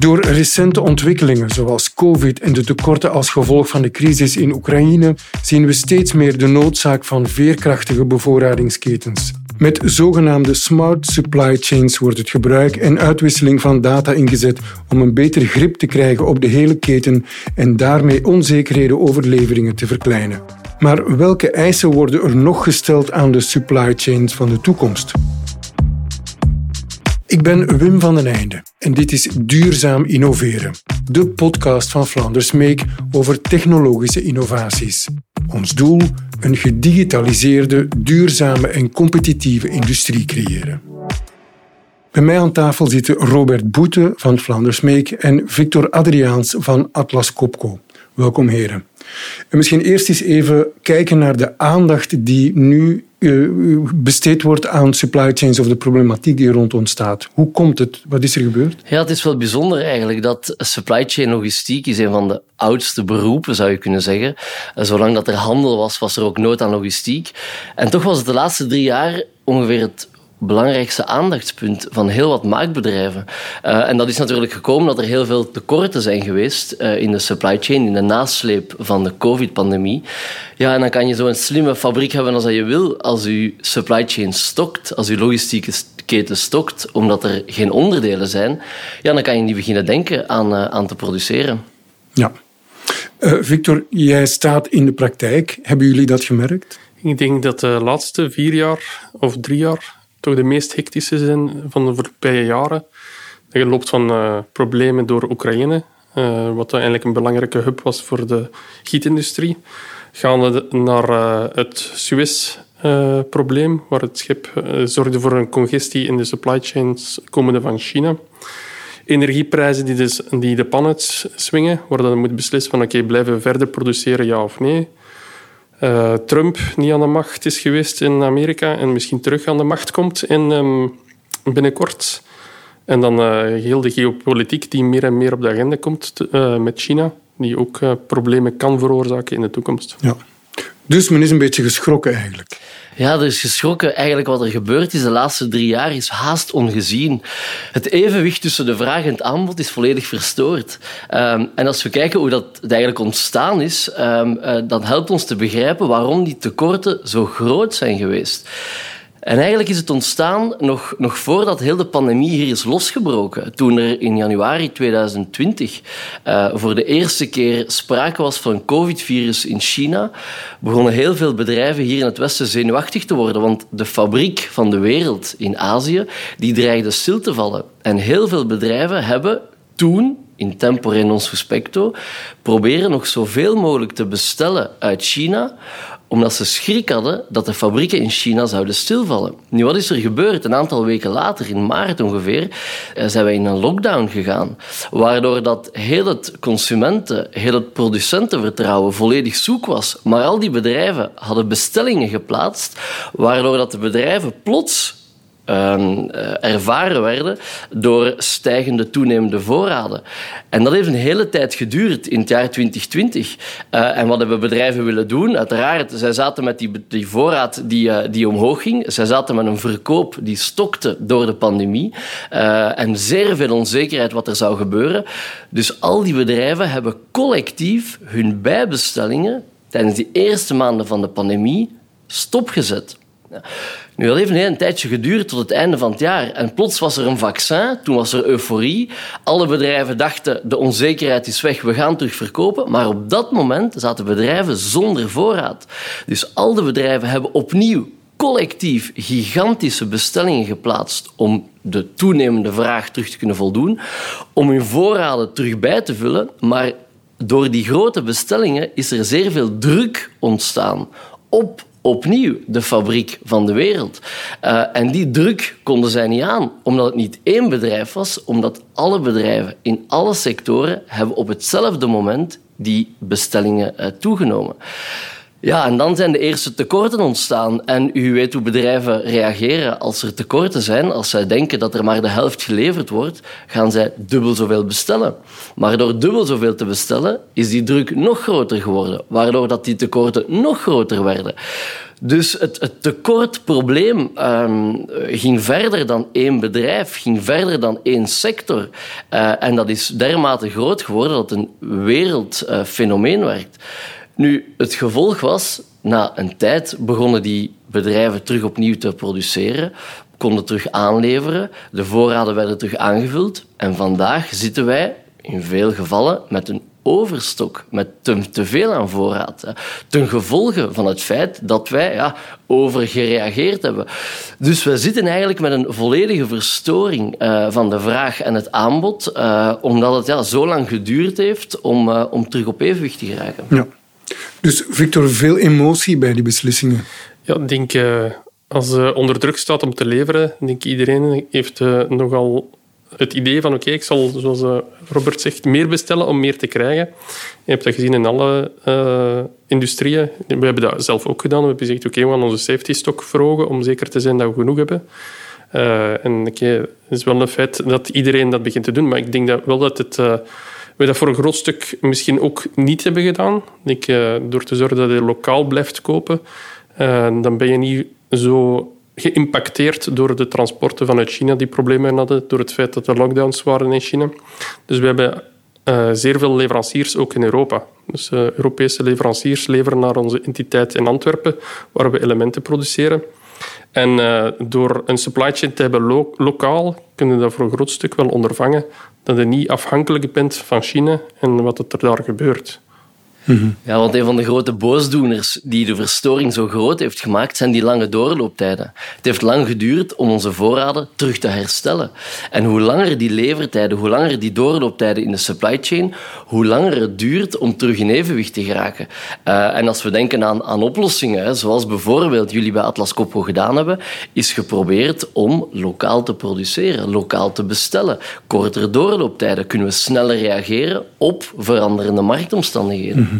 Door recente ontwikkelingen zoals COVID en de tekorten als gevolg van de crisis in Oekraïne zien we steeds meer de noodzaak van veerkrachtige bevoorradingsketens. Met zogenaamde smart supply chains wordt het gebruik en uitwisseling van data ingezet om een beter grip te krijgen op de hele keten en daarmee onzekerheden over leveringen te verkleinen. Maar welke eisen worden er nog gesteld aan de supply chains van de toekomst? Ik ben Wim van den Einde en dit is Duurzaam Innoveren, de podcast van Flanders Make over technologische innovaties. Ons doel: een gedigitaliseerde, duurzame en competitieve industrie creëren. Bij mij aan tafel zitten Robert Boete van Flanders Make en Victor Adriaans van Atlas Copco. Welkom heren. En misschien eerst eens even kijken naar de aandacht die nu eh, besteed wordt aan supply chains of de problematiek die er rond ontstaat. Hoe komt het? Wat is er gebeurd? Ja, het is wel bijzonder eigenlijk dat supply chain logistiek is een van de oudste beroepen, zou je kunnen zeggen. Eh, zolang dat er handel was, was er ook nood aan logistiek. En toch was het de laatste drie jaar ongeveer het belangrijkste aandachtspunt van heel wat marktbedrijven. Uh, en dat is natuurlijk gekomen dat er heel veel tekorten zijn geweest uh, in de supply chain, in de nasleep van de COVID-pandemie. Ja, en dan kan je zo'n slimme fabriek hebben als je wil, als je supply chain stokt, als je logistieke keten stokt, omdat er geen onderdelen zijn, ja, dan kan je niet beginnen denken aan, uh, aan te produceren. Ja. Victor, jij staat in de praktijk. Hebben jullie dat gemerkt? Ik denk dat de laatste vier jaar of drie jaar toch de meest hectische zijn van de voorbije jaren. Dat loopt van uh, problemen door Oekraïne, uh, wat eigenlijk een belangrijke hub was voor de gietindustrie, gaande naar uh, het Suez-probleem, waar het schip zorgde voor een congestie in de supply chains komende van China. Energieprijzen die, dus, die de pan swingen, waar dan moet beslissen van oké, blijven we verder produceren, ja of nee. Uh, Trump niet aan de macht is geweest in Amerika en misschien terug aan de macht komt um, binnenkort. En dan uh, heel de geopolitiek die meer en meer op de agenda komt uh, met China, die ook problemen kan veroorzaken in de toekomst. Ja. Dus men is een beetje geschrokken eigenlijk. Ja, er is geschrokken. Eigenlijk wat er gebeurd is de laatste drie jaar is haast ongezien. Het evenwicht tussen de vraag en het aanbod is volledig verstoord. Um, en als we kijken hoe dat eigenlijk ontstaan is, um, uh, dan helpt ons te begrijpen waarom die tekorten zo groot zijn geweest. En eigenlijk is het ontstaan nog, nog voordat heel de pandemie hier is losgebroken. Toen er in januari 2020 uh, voor de eerste keer sprake was van een covid-virus in China, begonnen heel veel bedrijven hier in het Westen zenuwachtig te worden. Want de fabriek van de wereld in Azië, die dreigde stil te vallen. En heel veel bedrijven hebben toen in tempore non suspecto, proberen nog zoveel mogelijk te bestellen uit China, omdat ze schrik hadden dat de fabrieken in China zouden stilvallen. Nu, wat is er gebeurd? Een aantal weken later, in maart ongeveer, eh, zijn wij in een lockdown gegaan. Waardoor dat heel het consumenten, heel het producentenvertrouwen volledig zoek was. Maar al die bedrijven hadden bestellingen geplaatst, waardoor dat de bedrijven plots ervaren werden door stijgende, toenemende voorraden. En dat heeft een hele tijd geduurd in het jaar 2020. Uh, en wat hebben bedrijven willen doen? Uiteraard, zij zaten met die, die voorraad die, uh, die omhoog ging. Zij zaten met een verkoop die stokte door de pandemie. en zeer veel onzekerheid wat er zou gebeuren. Dus al die bedrijven hebben collectief hun bijbestellingen tijdens die eerste maanden van de pandemie stopgezet. Nu, dat heeft een tijdje geduurd tot het einde van het jaar. En plots was er een vaccin, toen was er euforie. Alle bedrijven dachten, de onzekerheid is weg, we gaan terug verkopen. Maar op dat moment zaten bedrijven zonder voorraad. Dus al de bedrijven hebben opnieuw collectief gigantische bestellingen geplaatst om de toenemende vraag terug te kunnen voldoen, om hun voorraden terug bij te vullen. Maar door die grote bestellingen is er zeer veel druk ontstaan op opnieuw de fabriek van de wereld. Uh, en die druk konden zij niet aan, omdat het niet één bedrijf was, omdat alle bedrijven in alle sectoren hebben op hetzelfde moment die bestellingen uh, toegenomen. Ja, en dan zijn de eerste tekorten ontstaan. En u weet hoe bedrijven reageren als er tekorten zijn. Als zij denken dat er maar de helft geleverd wordt, gaan zij dubbel zoveel bestellen. Maar door dubbel zoveel te bestellen, is die druk nog groter geworden. Waardoor dat die tekorten nog groter werden. Dus het, het tekortprobleem um, ging verder dan één bedrijf, ging verder dan één sector. Uh, en dat is dermate groot geworden dat het een wereldfenomeen uh, werd. Nu, het gevolg was, na een tijd begonnen die bedrijven terug opnieuw te produceren, konden terug aanleveren, de voorraden werden terug aangevuld en vandaag zitten wij in veel gevallen met een overstok, met te, veel aan voorraad. Ten gevolge van het feit dat wij ja, overgereageerd hebben. Dus we zitten eigenlijk met een volledige verstoring uh, van de vraag en het aanbod, uh, omdat het ja, zo lang geduurd heeft om, uh, om terug op evenwicht te geraken. Ja. Dus Victor, veel emotie bij die beslissingen. Ja, ik denk als je onder druk staat om te leveren, denk iedereen heeft nogal het idee van oké, ik zal, zoals Robert zegt, meer bestellen om meer te krijgen. Je hebt dat gezien in alle industrieën. We hebben dat zelf ook gedaan. We hebben gezegd, oké, we gaan onze safety stock verhogen om zeker te zijn dat we genoeg hebben. En oké, het is wel een feit dat iedereen dat begint te doen, maar ik denk dat wel dat het... We dat voor een groot stuk misschien ook niet hebben gedaan. Ik, door te zorgen dat je lokaal blijft kopen, dan ben je niet zo geïmpacteerd door de transporten vanuit China die problemen hadden, door het feit dat er lockdowns waren in China. Dus we hebben uh, zeer veel leveranciers ook in Europa. Dus Europese leveranciers leveren naar onze entiteit in Antwerpen, waar we elementen produceren. En uh, door een supply chain te hebben lo lokaal, kunnen we dat voor een groot stuk wel ondervangen. Dat je niet afhankelijk bent van China en wat er daar gebeurt. Ja, want een van de grote boosdoeners die de verstoring zo groot heeft gemaakt, zijn die lange doorlooptijden. Het heeft lang geduurd om onze voorraden terug te herstellen. En hoe langer die levertijden, hoe langer die doorlooptijden in de supply chain, hoe langer het duurt om terug in evenwicht te geraken. Uh, en als we denken aan, aan oplossingen, zoals bijvoorbeeld jullie bij Atlas Copco gedaan hebben, is geprobeerd om lokaal te produceren, lokaal te bestellen. Kortere doorlooptijden kunnen we sneller reageren op veranderende marktomstandigheden. Mm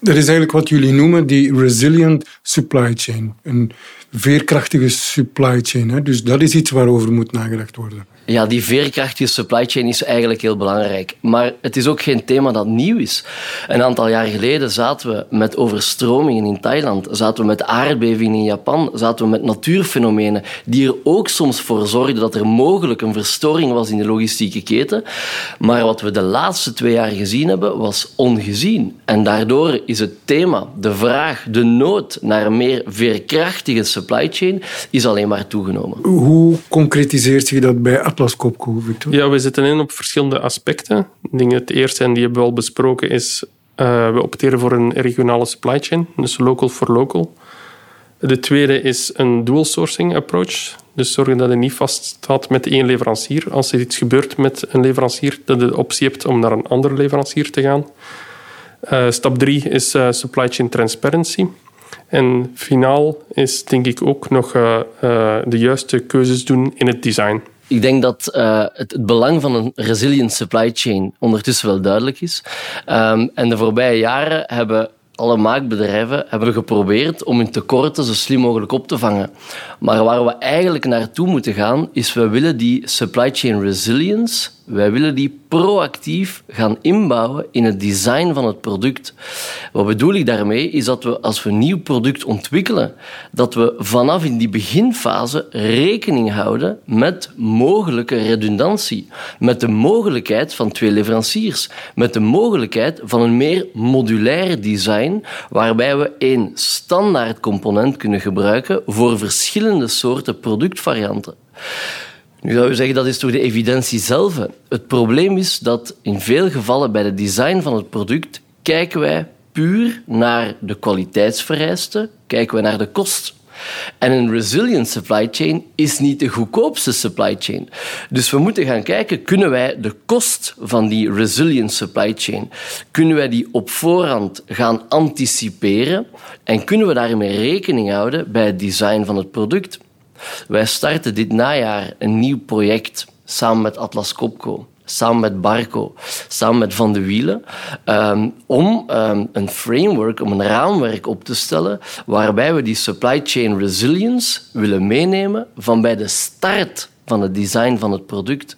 Dat is eigenlijk wat jullie noemen die resilient supply chain. Een veerkrachtige supply chain. Hè? Dus dat is iets waarover moet nagedacht worden. Ja, die veerkrachtige supply chain is eigenlijk heel belangrijk. Maar het is ook geen thema dat nieuw is. Een aantal jaar geleden zaten we met overstromingen in Thailand, zaten we met aardbevingen in Japan, zaten we met natuurfenomenen die er ook soms voor zorgden dat er mogelijk een verstoring was in de logistieke keten. Maar wat we de laatste twee jaar gezien hebben, was ongezien. En daardoor is het thema, de vraag, de nood naar een meer veerkrachtige supply chain, is alleen maar toegenomen. Hoe concretiseert zich dat bij Atlas Copco, Victor? Ja, we zitten in op verschillende aspecten. Ik denk het eerste, en die hebben we al besproken, is uh, we opteren voor een regionale supply chain, dus local for local. De tweede is een dual sourcing approach. Dus zorgen dat je niet vaststaat met één leverancier. Als er iets gebeurt met een leverancier, dat je de optie hebt om naar een andere leverancier te gaan. Uh, stap drie is uh, supply chain transparency. En finaal is denk ik ook nog uh, de juiste keuzes doen in het design. Ik denk dat het, het, belang van een resilient supply chain ondertussen wel duidelijk is. Um, en de voorbije jaren hebben alle maakbedrijven hebben geprobeerd om hun tekorten zo slim mogelijk op te vangen. Maar waar we eigenlijk naartoe moeten gaan, is we willen die supply chain resilience wij willen die proactief gaan inbouwen in het design van het product. Wat bedoel ik daarmee? Is dat we als we een nieuw product ontwikkelen, dat we vanaf in die beginfase rekening houden met mogelijke redundantie, met de mogelijkheid van twee leveranciers, met de mogelijkheid van een meer modulair design, waarbij we één standaard component kunnen gebruiken voor verschillende soorten productvarianten. Nu zou je zeggen dat is toch de evidentie zelf. Het probleem is dat in veel gevallen bij het design van het product kijken wij puur naar de kwaliteitsvereisten, kijken wij naar de kost. En een resilient supply chain is niet de goedkoopste supply chain. Dus we moeten gaan kijken, kunnen wij de kost van die resilient supply chain, kunnen wij die op voorhand gaan anticiperen en kunnen we daarmee rekening houden bij het design van het product? Wij starten dit najaar een nieuw project samen met Atlas Copco. samen met Barco, samen met Van de Wielen, um, om um, een framework, om een raamwerk op te stellen waarbij we die supply chain resilience willen meenemen van bij de start van het design van het product.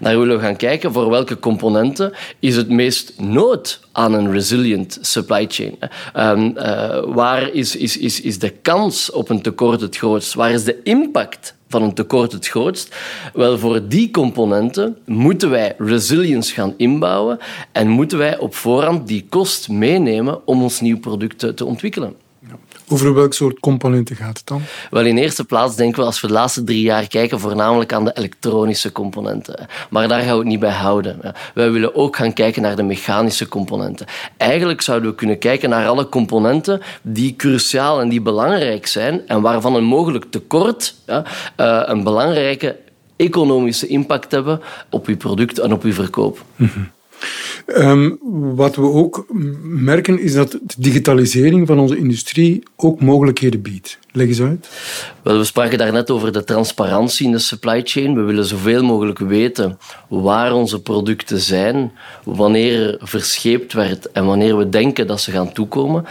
Daar willen we gaan kijken voor welke componenten is het meest nood aan een resilient supply chain. Um, uh, waar is, is, is, is de kans op een tekort het grootst? Waar is de impact van een tekort het grootst? Wel, voor die componenten moeten wij resilience gaan inbouwen en moeten wij op voorhand die kost meenemen om ons nieuw product te ontwikkelen. Over welk soort componenten gaat het dan? Wel, in eerste plaats denken we als we de laatste drie jaar kijken voornamelijk aan de elektronische componenten. Maar daar gaan we het niet bij houden. Wij willen ook gaan kijken naar de mechanische componenten. Eigenlijk zouden we kunnen kijken naar alle componenten die cruciaal en die belangrijk zijn en waarvan een mogelijk tekort ja, eh, een belangrijke economische impact hebben op uw product en op uw verkoop. Mm Um, wat we ook merken is dat de digitalisering van onze industrie ook mogelijkheden biedt. Leg eens uit. Wel, we spraken daarnet over de transparantie in de supply chain. We willen zoveel mogelijk weten waar onze producten zijn, wanneer er verscheept werd en wanneer we denken dat ze gaan toekomen.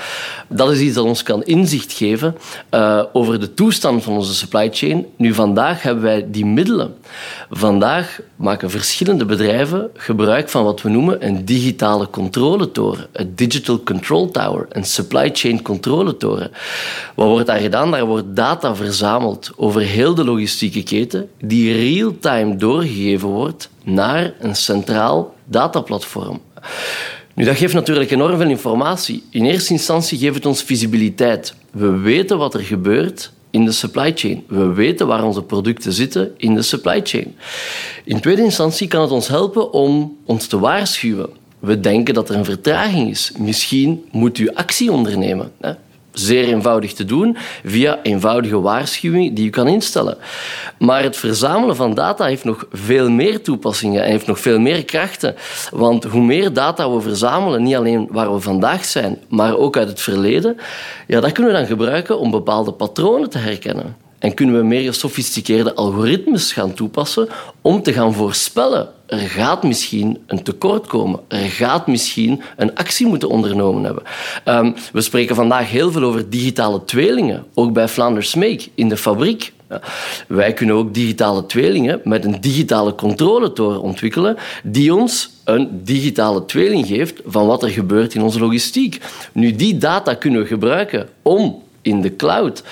Dat is iets dat ons kan inzicht geven uh, over de toestand van onze supply chain. Nu, vandaag hebben wij die middelen. Vandaag maken verschillende bedrijven gebruik van wat we noemen een digitale controletoren, een digital control tower, een supply chain controletoren. Wat wordt daar gedaan? Daar wordt data verzameld over heel de logistieke keten, die real-time doorgegeven wordt naar een centraal dataplatform. Nu, dat geeft natuurlijk enorm veel informatie. In eerste instantie geeft het ons visibiliteit. We weten wat er gebeurt in de supply chain. We weten waar onze producten zitten in de supply chain. In tweede instantie kan het ons helpen om ons te waarschuwen. We denken dat er een vertraging is. Misschien moet u actie ondernemen zeer eenvoudig te doen via eenvoudige waarschuwing die je kan instellen. Maar het verzamelen van data heeft nog veel meer toepassingen en heeft nog veel meer krachten. Want hoe meer data we verzamelen, niet alleen waar we vandaag zijn, maar ook uit het verleden, ja, dat kunnen we dan gebruiken om bepaalde patronen te herkennen. En kunnen we meer gesofisticeerde algoritmes gaan toepassen om te gaan voorspellen. Er gaat misschien een tekort komen. Er gaat misschien een actie moeten ondernomen hebben. Um, we spreken vandaag heel veel over digitale tweelingen, ook bij Flanders Make in de fabriek. Wij kunnen ook digitale tweelingen met een digitale controletoren ontwikkelen die ons een digitale tweeling geeft van wat er gebeurt in onze logistiek. Nu, die data kunnen we gebruiken om in de cloud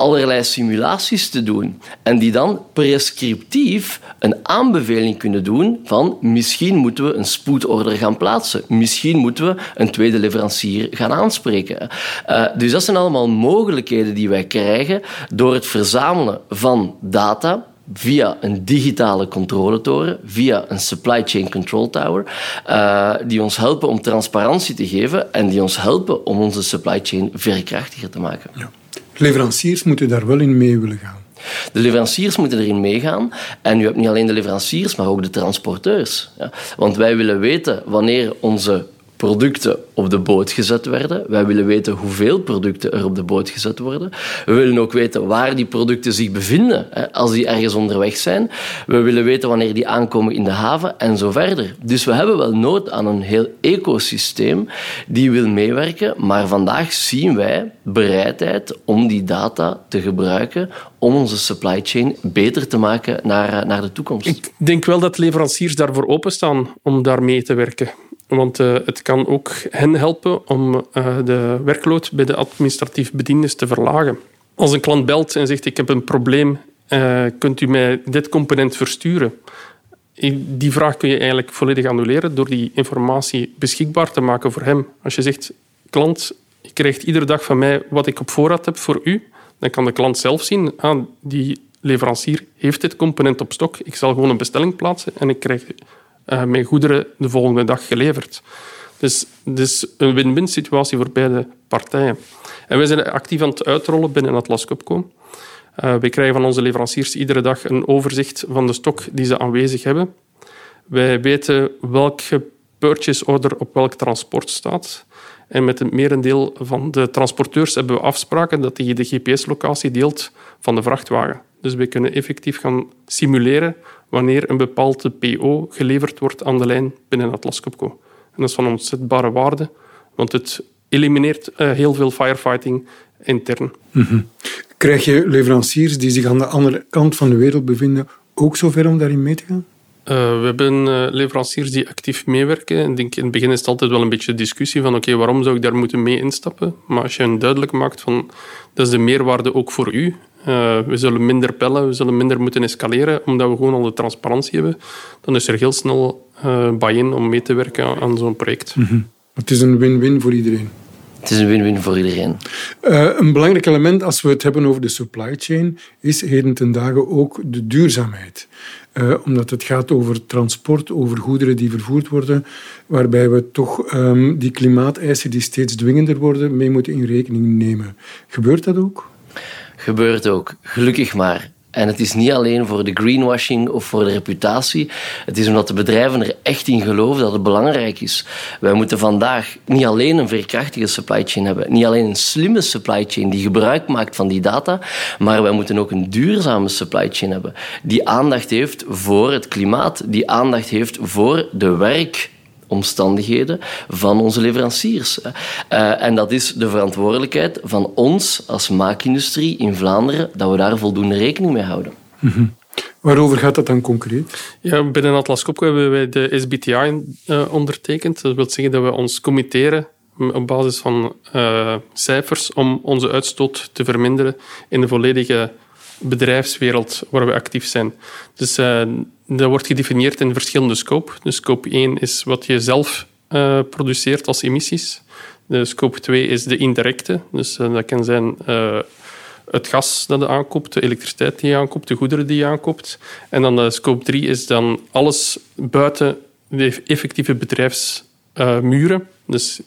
allerlei simulaties te doen en die dan prescriptief een aanbeveling kunnen doen van misschien moeten we een spoedorder gaan plaatsen, misschien moeten we een tweede leverancier gaan aanspreken. Uh, dus dat zijn allemaal mogelijkheden die wij krijgen door het verzamelen van data via een digitale controletoren, via een supply chain control tower, uh, die ons helpen om transparantie te geven en die ons helpen om onze supply chain verkrachtiger te maken. Leveranciers moeten daar wel in mee willen gaan. De leveranciers moeten erin meegaan. En u hebt niet alleen de leveranciers, maar ook de transporteurs. Ja. Want wij willen weten wanneer onze producten op de boot gezet werden. Wij willen weten hoeveel producten er op de boot gezet worden. We willen ook weten waar die producten zich bevinden als die ergens onderweg zijn. We willen weten wanneer die aankomen in de haven en zo verder. Dus we hebben wel nood aan een heel ecosysteem die wil meewerken. Maar vandaag zien wij bereidheid om die data te gebruiken om onze supply chain beter te maken naar, naar de toekomst. Ik denk wel dat leveranciers daarvoor openstaan om daar mee te werken. Want uh, het kan ook hen helpen om uh, de werkload bij de administratief bediendes te verlagen. Als een klant belt en zegt ik heb een probleem, uh, kunt u mij dit component versturen? Die vraag kun je eigenlijk volledig annuleren door die informatie beschikbaar te maken voor hem. Als je zegt, klant, je krijgt iedere dag van mij wat ik op voorraad heb voor u, dan kan de klant zelf zien, ah, die leverancier heeft dit component op stok, ik zal gewoon een bestelling plaatsen en ik krijg uh, mijn goederen de volgende dag geleverd. Dus het is een win-win situatie voor beide partijen. En wij zijn actief aan het uitrollen binnen Atlas Copco. Uh, wij krijgen van onze leveranciers iedere dag een overzicht van de stok die ze aanwezig hebben. Wij weten welke purchase order op welk transport staat. En met het merendeel van de transporteurs hebben we afspraken dat die de GPS-locatie deelt van de vrachtwagen. Dus wij kunnen effectief gaan simuleren wanneer een bepaalde PO geleverd wordt aan de lijn binnen Atlas Copco. En dat is van ontzettbare waarde, want het elimineert uh, heel veel firefighting intern. Mm Krijg je leveranciers die zich aan de andere kant van de wereld bevinden ook zover om daarin mee te gaan? Uh, we hebben uh, leveranciers die actief meewerken. Ik denk, in het begin is het altijd wel een beetje discussie van oké, waarom zou ik daar moeten mee instappen? Maar als je hen duidelijk maakt van dat is de meerwaarde ook voor u. Uh, we zullen minder bellen, we zullen minder moeten escaleren, omdat we gewoon al de transparantie hebben. Dan is er heel snel buy-in om mee te werken aan zo'n project. Mm -hmm. Het is een win-win voor iedereen. Het is een win-win voor iedereen. Uh, een belangrijk element als we het hebben over de supply chain is heden ten dagen ook de duurzaamheid. Uh, omdat het gaat over transport, over goederen die vervoerd worden, waarbij we toch um, die klimaateisen die steeds dwingender worden, mee moeten in rekening nemen. Gebeurt dat ook? Gebeurt ook, gelukkig maar. En het is niet alleen voor de greenwashing of voor de reputatie. Het is omdat de bedrijven er echt in geloven dat het belangrijk is. Wij moeten vandaag niet alleen een veerkrachtige supply chain hebben, niet alleen een slimme supply chain die gebruik maakt van die data, maar wij moeten ook een duurzame supply chain hebben die aandacht heeft voor het klimaat, die aandacht heeft voor de werk omstandigheden van onze leveranciers. Uh, en dat is de verantwoordelijkheid van ons als maakindustrie in Vlaanderen dat we daar voldoende rekening mee houden. Mm -hmm. Waarover gaat dat dan concreet? Ja, binnen Atlas Copco hebben wij de SBTI uh, eh, ondertekend. Dat wil zeggen dat we ons committeren op basis van uh, cijfers om onze uitstoot te verminderen in de volledige bedrijfswereld waar we actief zijn. Dus uh, dat wordt gedefinieerd in verschillende scope. Dus scope 1 is wat je zelf uh, produceert als emissies. De scope 2 is de indirecte. Dus uh, dat kan zijn het gas dat je aankoopt, de elektriciteit die je aankoopt, de goederen die je aankoopt. En dan de scope 3 is dan alles buiten de effectieve bedrijfsmuren. dus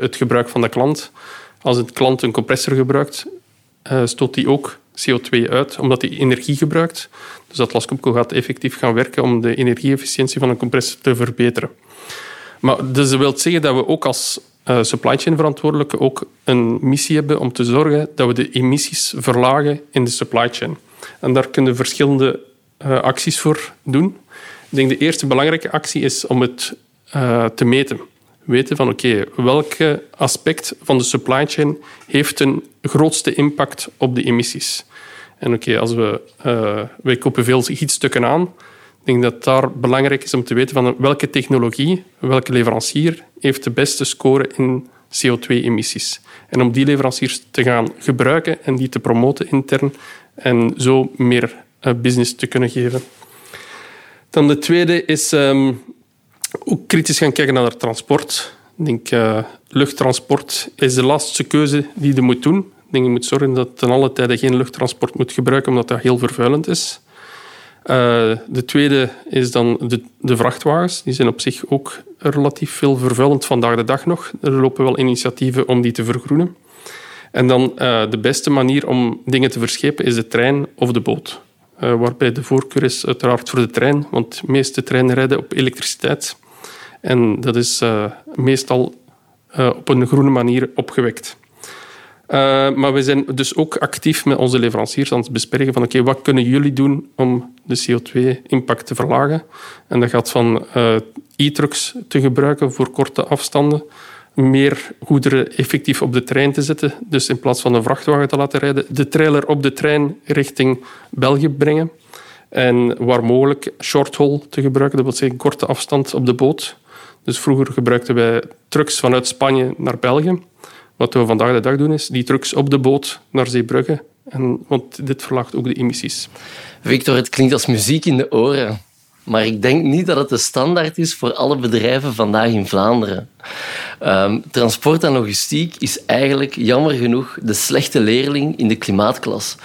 het gebruik van de klant. Als een klant een compressor gebruikt, stoot die ook CO2 uit, omdat hij energie gebruikt. Dus Atlas Copco gaat effectief gaan werken om de energieefficiëntie van een compressor te verbeteren. Maar dus dat wil zeggen dat we ook als uh, supply chain verantwoordelijke ook een missie hebben om te zorgen dat we de emissies verlagen in de supply chain. En daar kunnen verschillende uh, acties voor doen. Ik denk de eerste belangrijke actie is om het te meten weten van oké, welke aspect van de supply chain heeft een grootste impact op de emissies. En oké, als we, uh, wij kopen veel gietstukken aan, denk dat daar belangrijk is om te weten van welke technologie, welke leverancier heeft de beste score in CO2-emissies. En om die leveranciers te gaan gebruiken en die te promoten intern en zo meer uh, business te kunnen geven. Dan de tweede is um, ook kritisch gaan kijken naar transport. Ik denk, uh, luchttransport is de laatste keuze die je moet doen. Ik denk, je moet zorgen dat ten alle tijde geen luchttransport moet gebruiken, omdat dat heel vervuilend is. Uh, de tweede is dan de, de, vrachtwagens. Die zijn op zich ook relatief veel vervuilend vandaag de dag nog. Er lopen wel initiatieven om die te vergroenen. En dan uh, de beste manier om dingen te verschepen is de trein of de boot. Waarbij de voorkeur is uiteraard voor de trein, want de meeste treinen rijden op elektriciteit. En dat is uh, meestal uh, op een groene manier opgewekt. Uh, maar we zijn dus ook actief met onze leveranciers aan het bespreken van oké, wat kunnen jullie doen om de CO2-impact te verlagen? En dat gaat van e-trucks te gebruiken voor korte afstanden, meer goederen effectief op de trein te zetten, dus in plaats van een vrachtwagen te laten rijden, de trailer op de trein richting België brengen. En waar mogelijk short haul te gebruiken, dat wil zeggen korte afstand op de boot. Dus vroeger gebruikten wij trucks vanuit Spanje naar België. Wat we vandaag de dag doen, is die trucks op de boot naar Zeebrugge. En, want dit verlaagt ook de emissies. Victor, het klinkt als muziek in de oren. Maar ik denk niet dat het de standaard is voor alle bedrijven vandaag in Vlaanderen. Um, transport en logistiek is eigenlijk jammer genoeg de slechte leerling in de klimaatklas.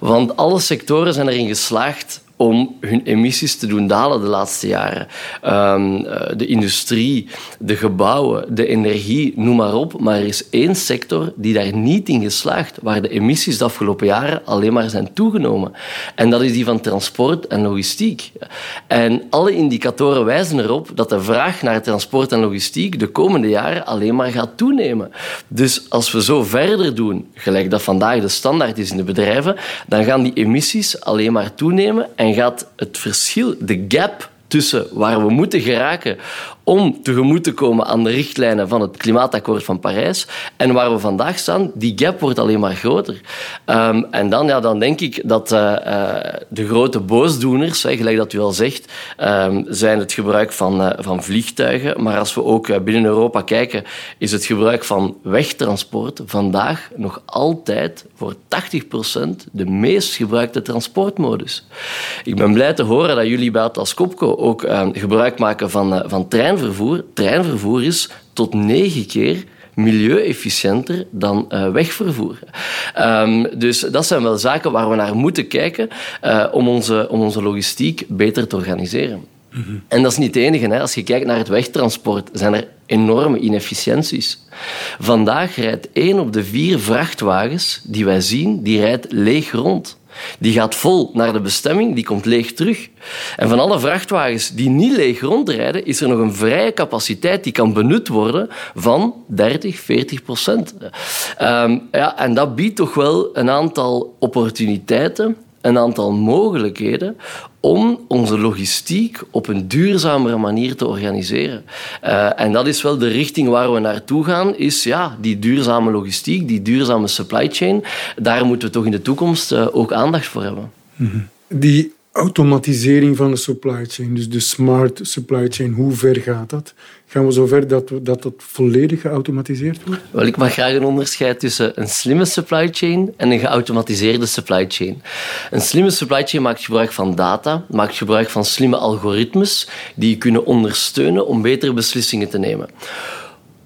Want alle sectoren zijn erin geslaagd om hun emissies te doen dalen de laatste jaren. Um, de industrie, de gebouwen, de energie, noem maar op. Maar er is één sector die daar niet in geslaagd, waar de emissies de afgelopen jaren alleen maar zijn toegenomen. En dat is die van transport en logistiek. En alle indicatoren wijzen erop dat de vraag naar transport en logistiek de komende jaren alleen maar gaat toenemen. Dus als we zo verder doen, gelijk dat vandaag de standaard is in de bedrijven, dan gaan die emissies alleen maar toenemen en gaat het verschil, de gap tussen waar we moeten geraken om tegemoet te komen aan de richtlijnen van het klimaatakkoord van Parijs en waar we vandaag staan, die gap wordt alleen maar groter. Um, en dan, ja, dan denk ik dat uh, uh, de grote boosdoeners, gelijk dat u al zegt, um, zijn het gebruik van, uh, van vliegtuigen. Maar als we ook binnen Europa kijken, is het gebruik van wegtransport vandaag nog altijd voor 80% de meest gebruikte transportmodus. Ik ben blij te horen dat jullie bij Atlas Copco ook ehm, gebruik maken van, van trein treinvervoer, treinvervoer is tot negen keer milieuefficiënter dan uh, wegvervoer. Um, dus dat zijn wel zaken waar we naar moeten kijken uh, om, onze, om onze logistiek beter te organiseren. Mm -hmm. En dat is niet het enige. Hè. Als je kijkt naar het wegtransport, zijn er enorme inefficiënties. Vandaag rijdt één op de vier vrachtwagens die wij zien, die rijdt leeg rond. Die gaat vol naar de bestemming, die komt leeg terug. En van alle vrachtwagens die niet leeg rondrijden, is er nog een vrije capaciteit die kan benut worden van 30, 40 procent. Um, ja, en dat biedt toch wel een aantal opportuniteiten een aantal mogelijkheden om onze logistiek op een duurzamere manier te organiseren. Uh, en dat is wel de richting waar we naartoe gaan, is ja, die duurzame logistiek, die duurzame supply chain. Daar moeten we toch in de toekomst uh, ook aandacht voor hebben. Die automatisering van de supply chain, dus de smart supply chain, hoe ver gaat dat? Gaan we zover dat dat, dat volledig geautomatiseerd wordt? Wel, ik mag graag een onderscheid tussen een slimme supply chain en een geautomatiseerde supply chain. Een slimme supply chain maakt gebruik van data, maakt gebruik van slimme algoritmes die je kunnen ondersteunen om betere beslissingen te nemen.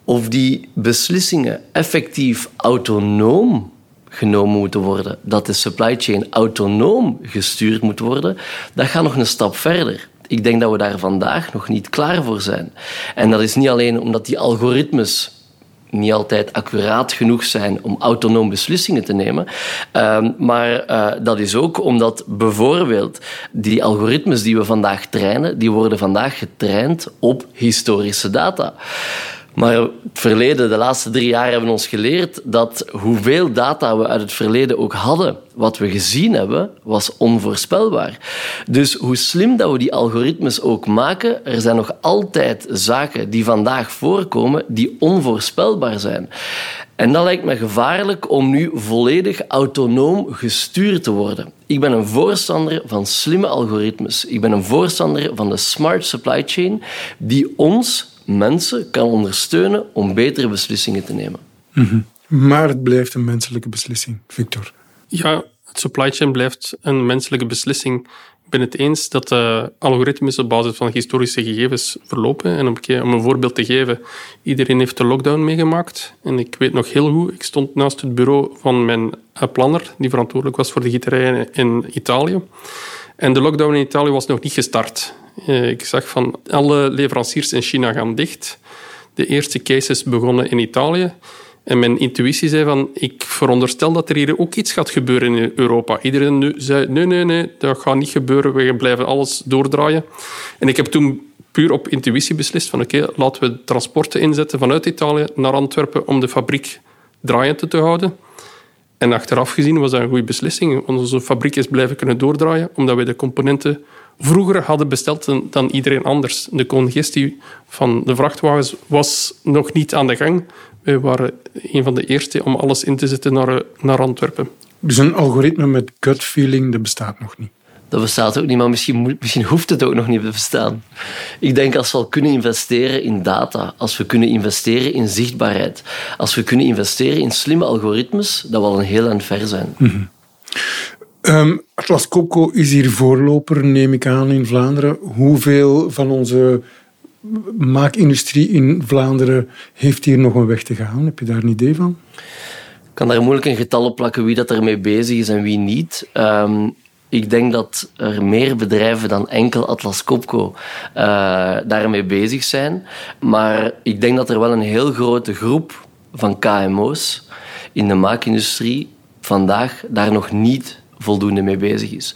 Of die beslissingen effectief autonoom genomen moeten worden, dat de supply chain autonoom gestuurd moet worden, dat gaat nog een stap verder. Ik denk dat we daar vandaag nog niet klaar voor zijn. En dat is niet alleen omdat die algoritmes niet altijd accuraat genoeg zijn om autonoom beslissingen te nemen. Uh, maar uh, dat is ook omdat bijvoorbeeld die algoritmes die we vandaag trainen, die worden vandaag getraind op historische data. Maar het verleden, de laatste drie jaar, hebben ons geleerd dat hoeveel data we uit het verleden ook hadden, wat we gezien hebben, was onvoorspelbaar. Dus hoe slim dat we die algoritmes ook maken, er zijn nog altijd zaken die vandaag voorkomen die onvoorspelbaar zijn. En dat lijkt me gevaarlijk om nu volledig autonoom gestuurd te worden. Ik ben een voorstander van slimme algoritmes. Ik ben een voorstander van de smart supply chain die ons mensen kan ondersteunen om betere beslissingen te nemen. Mm -hmm. Maar het blijft een menselijke beslissing, Victor. Ja, het supply chain blijft een menselijke beslissing. Ik ben het eens dat de algoritmes op basis van historische gegevens verlopen. En om een voorbeeld te geven, iedereen heeft de lockdown meegemaakt. En ik weet nog heel goed, ik stond naast het bureau van mijn planner, die verantwoordelijk was voor de gieterijen in Italië. En de lockdown in Italië was nog niet gestart. Eh, ik zag van alle leveranciers in China gaan dicht. De eerste cases begonnen in Italië. En mijn intuïtie zei van, ik veronderstel dat er hier ook iets gaat gebeuren in Europa. Iedereen zei, nee, nee, nee, dat gaat niet gebeuren. We blijven alles doordraaien. En ik heb toen puur op intuïtie beslist van, oké, laten we transporten inzetten vanuit Italië naar Antwerpen om de fabriek draaiend te houden. En achteraf gezien was dat een goede beslissing. Onze fabriek is blijven kunnen doordraaien, omdat we de componenten vroeger hadden besteld dan iedereen anders. De congestie van de vrachtwagens was nog niet aan de gang. Wij waren een van de eerste om alles in te zetten naar, naar Antwerpen. Dus een algoritme met gut feeling, dat bestaat nog niet? Dat bestaat ook niet, maar misschien, misschien hoeft het ook nog niet te bestaan. Ik denk als we al kunnen investeren in data, als we kunnen investeren in zichtbaarheid, als we kunnen investeren in slimme algoritmes, dat we al een heel eind ver zijn. Mm -hmm. Atlas Copco is hier voorloper, neem ik aan, in Vlaanderen. Hoeveel van onze maakindustrie in Vlaanderen heeft hier nog een weg te gaan? Heb je daar een idee van? Ik kan daar moeilijk een getal op plakken wie dat ermee bezig is en wie niet. Um, Ik denk dat er meer bedrijven dan enkel Atlas Copco uh, daarmee bezig zijn. Maar ik denk dat er wel een heel grote groep van KMO's in de maakindustrie vandaag daar nog niet voldoende mee bezig is.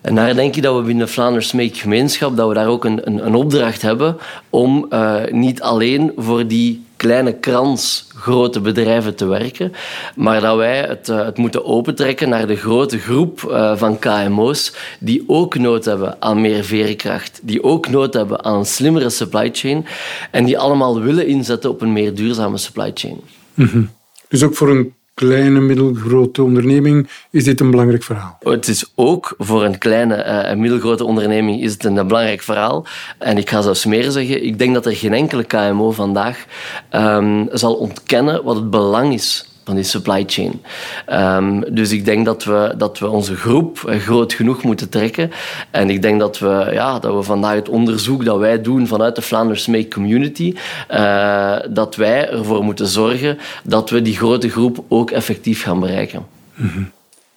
En daar denk ik dat we binnen Flanders Make Gemeenschap dat we daar ook een, een, een opdracht hebben om uh, niet alleen voor die kleine krans grote bedrijven te werken, maar dat wij het, uh, het moeten opentrekken naar de grote groep uh, van KMO's die ook nood hebben aan meer veerkracht, die ook nood hebben aan een slimmere supply chain en die allemaal willen inzetten op een meer duurzame supply chain. -hmm. Dus ook voor een kleine, middelgrote onderneming is dit een belangrijk verhaal. Het is ook voor een kleine en uh, middelgrote onderneming is het een belangrijk verhaal. En ik ga zelfs meer zeggen, ik denk dat er geen enkele KMO vandaag um, zal ontkennen wat het belang is van die supply chain. Um, dus ik denk dat we, dat we onze groep groot genoeg moeten trekken. En ik denk dat we, ja, dat we vandaag het onderzoek dat wij doen vanuit de Flanders Make Community, uh, dat wij ervoor moeten zorgen dat we die grote groep ook effectief gaan bereiken. Mm -hmm.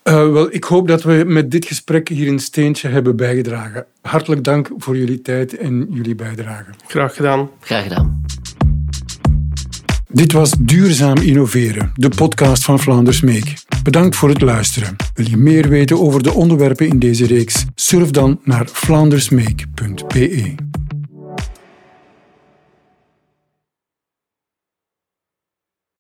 Uh, wel, ik hoop dat we met dit gesprek hier een steentje hebben bijgedragen. Hartelijk dank voor jullie tijd en jullie bijdrage. Graag gedaan. Graag gedaan. Dit was Duurzaam Innoveren, de podcast van Vlaanders Make. Bedankt voor het luisteren. Wil je meer weten over de onderwerpen in deze reeks? Surf dan naar vlaandersmake.be.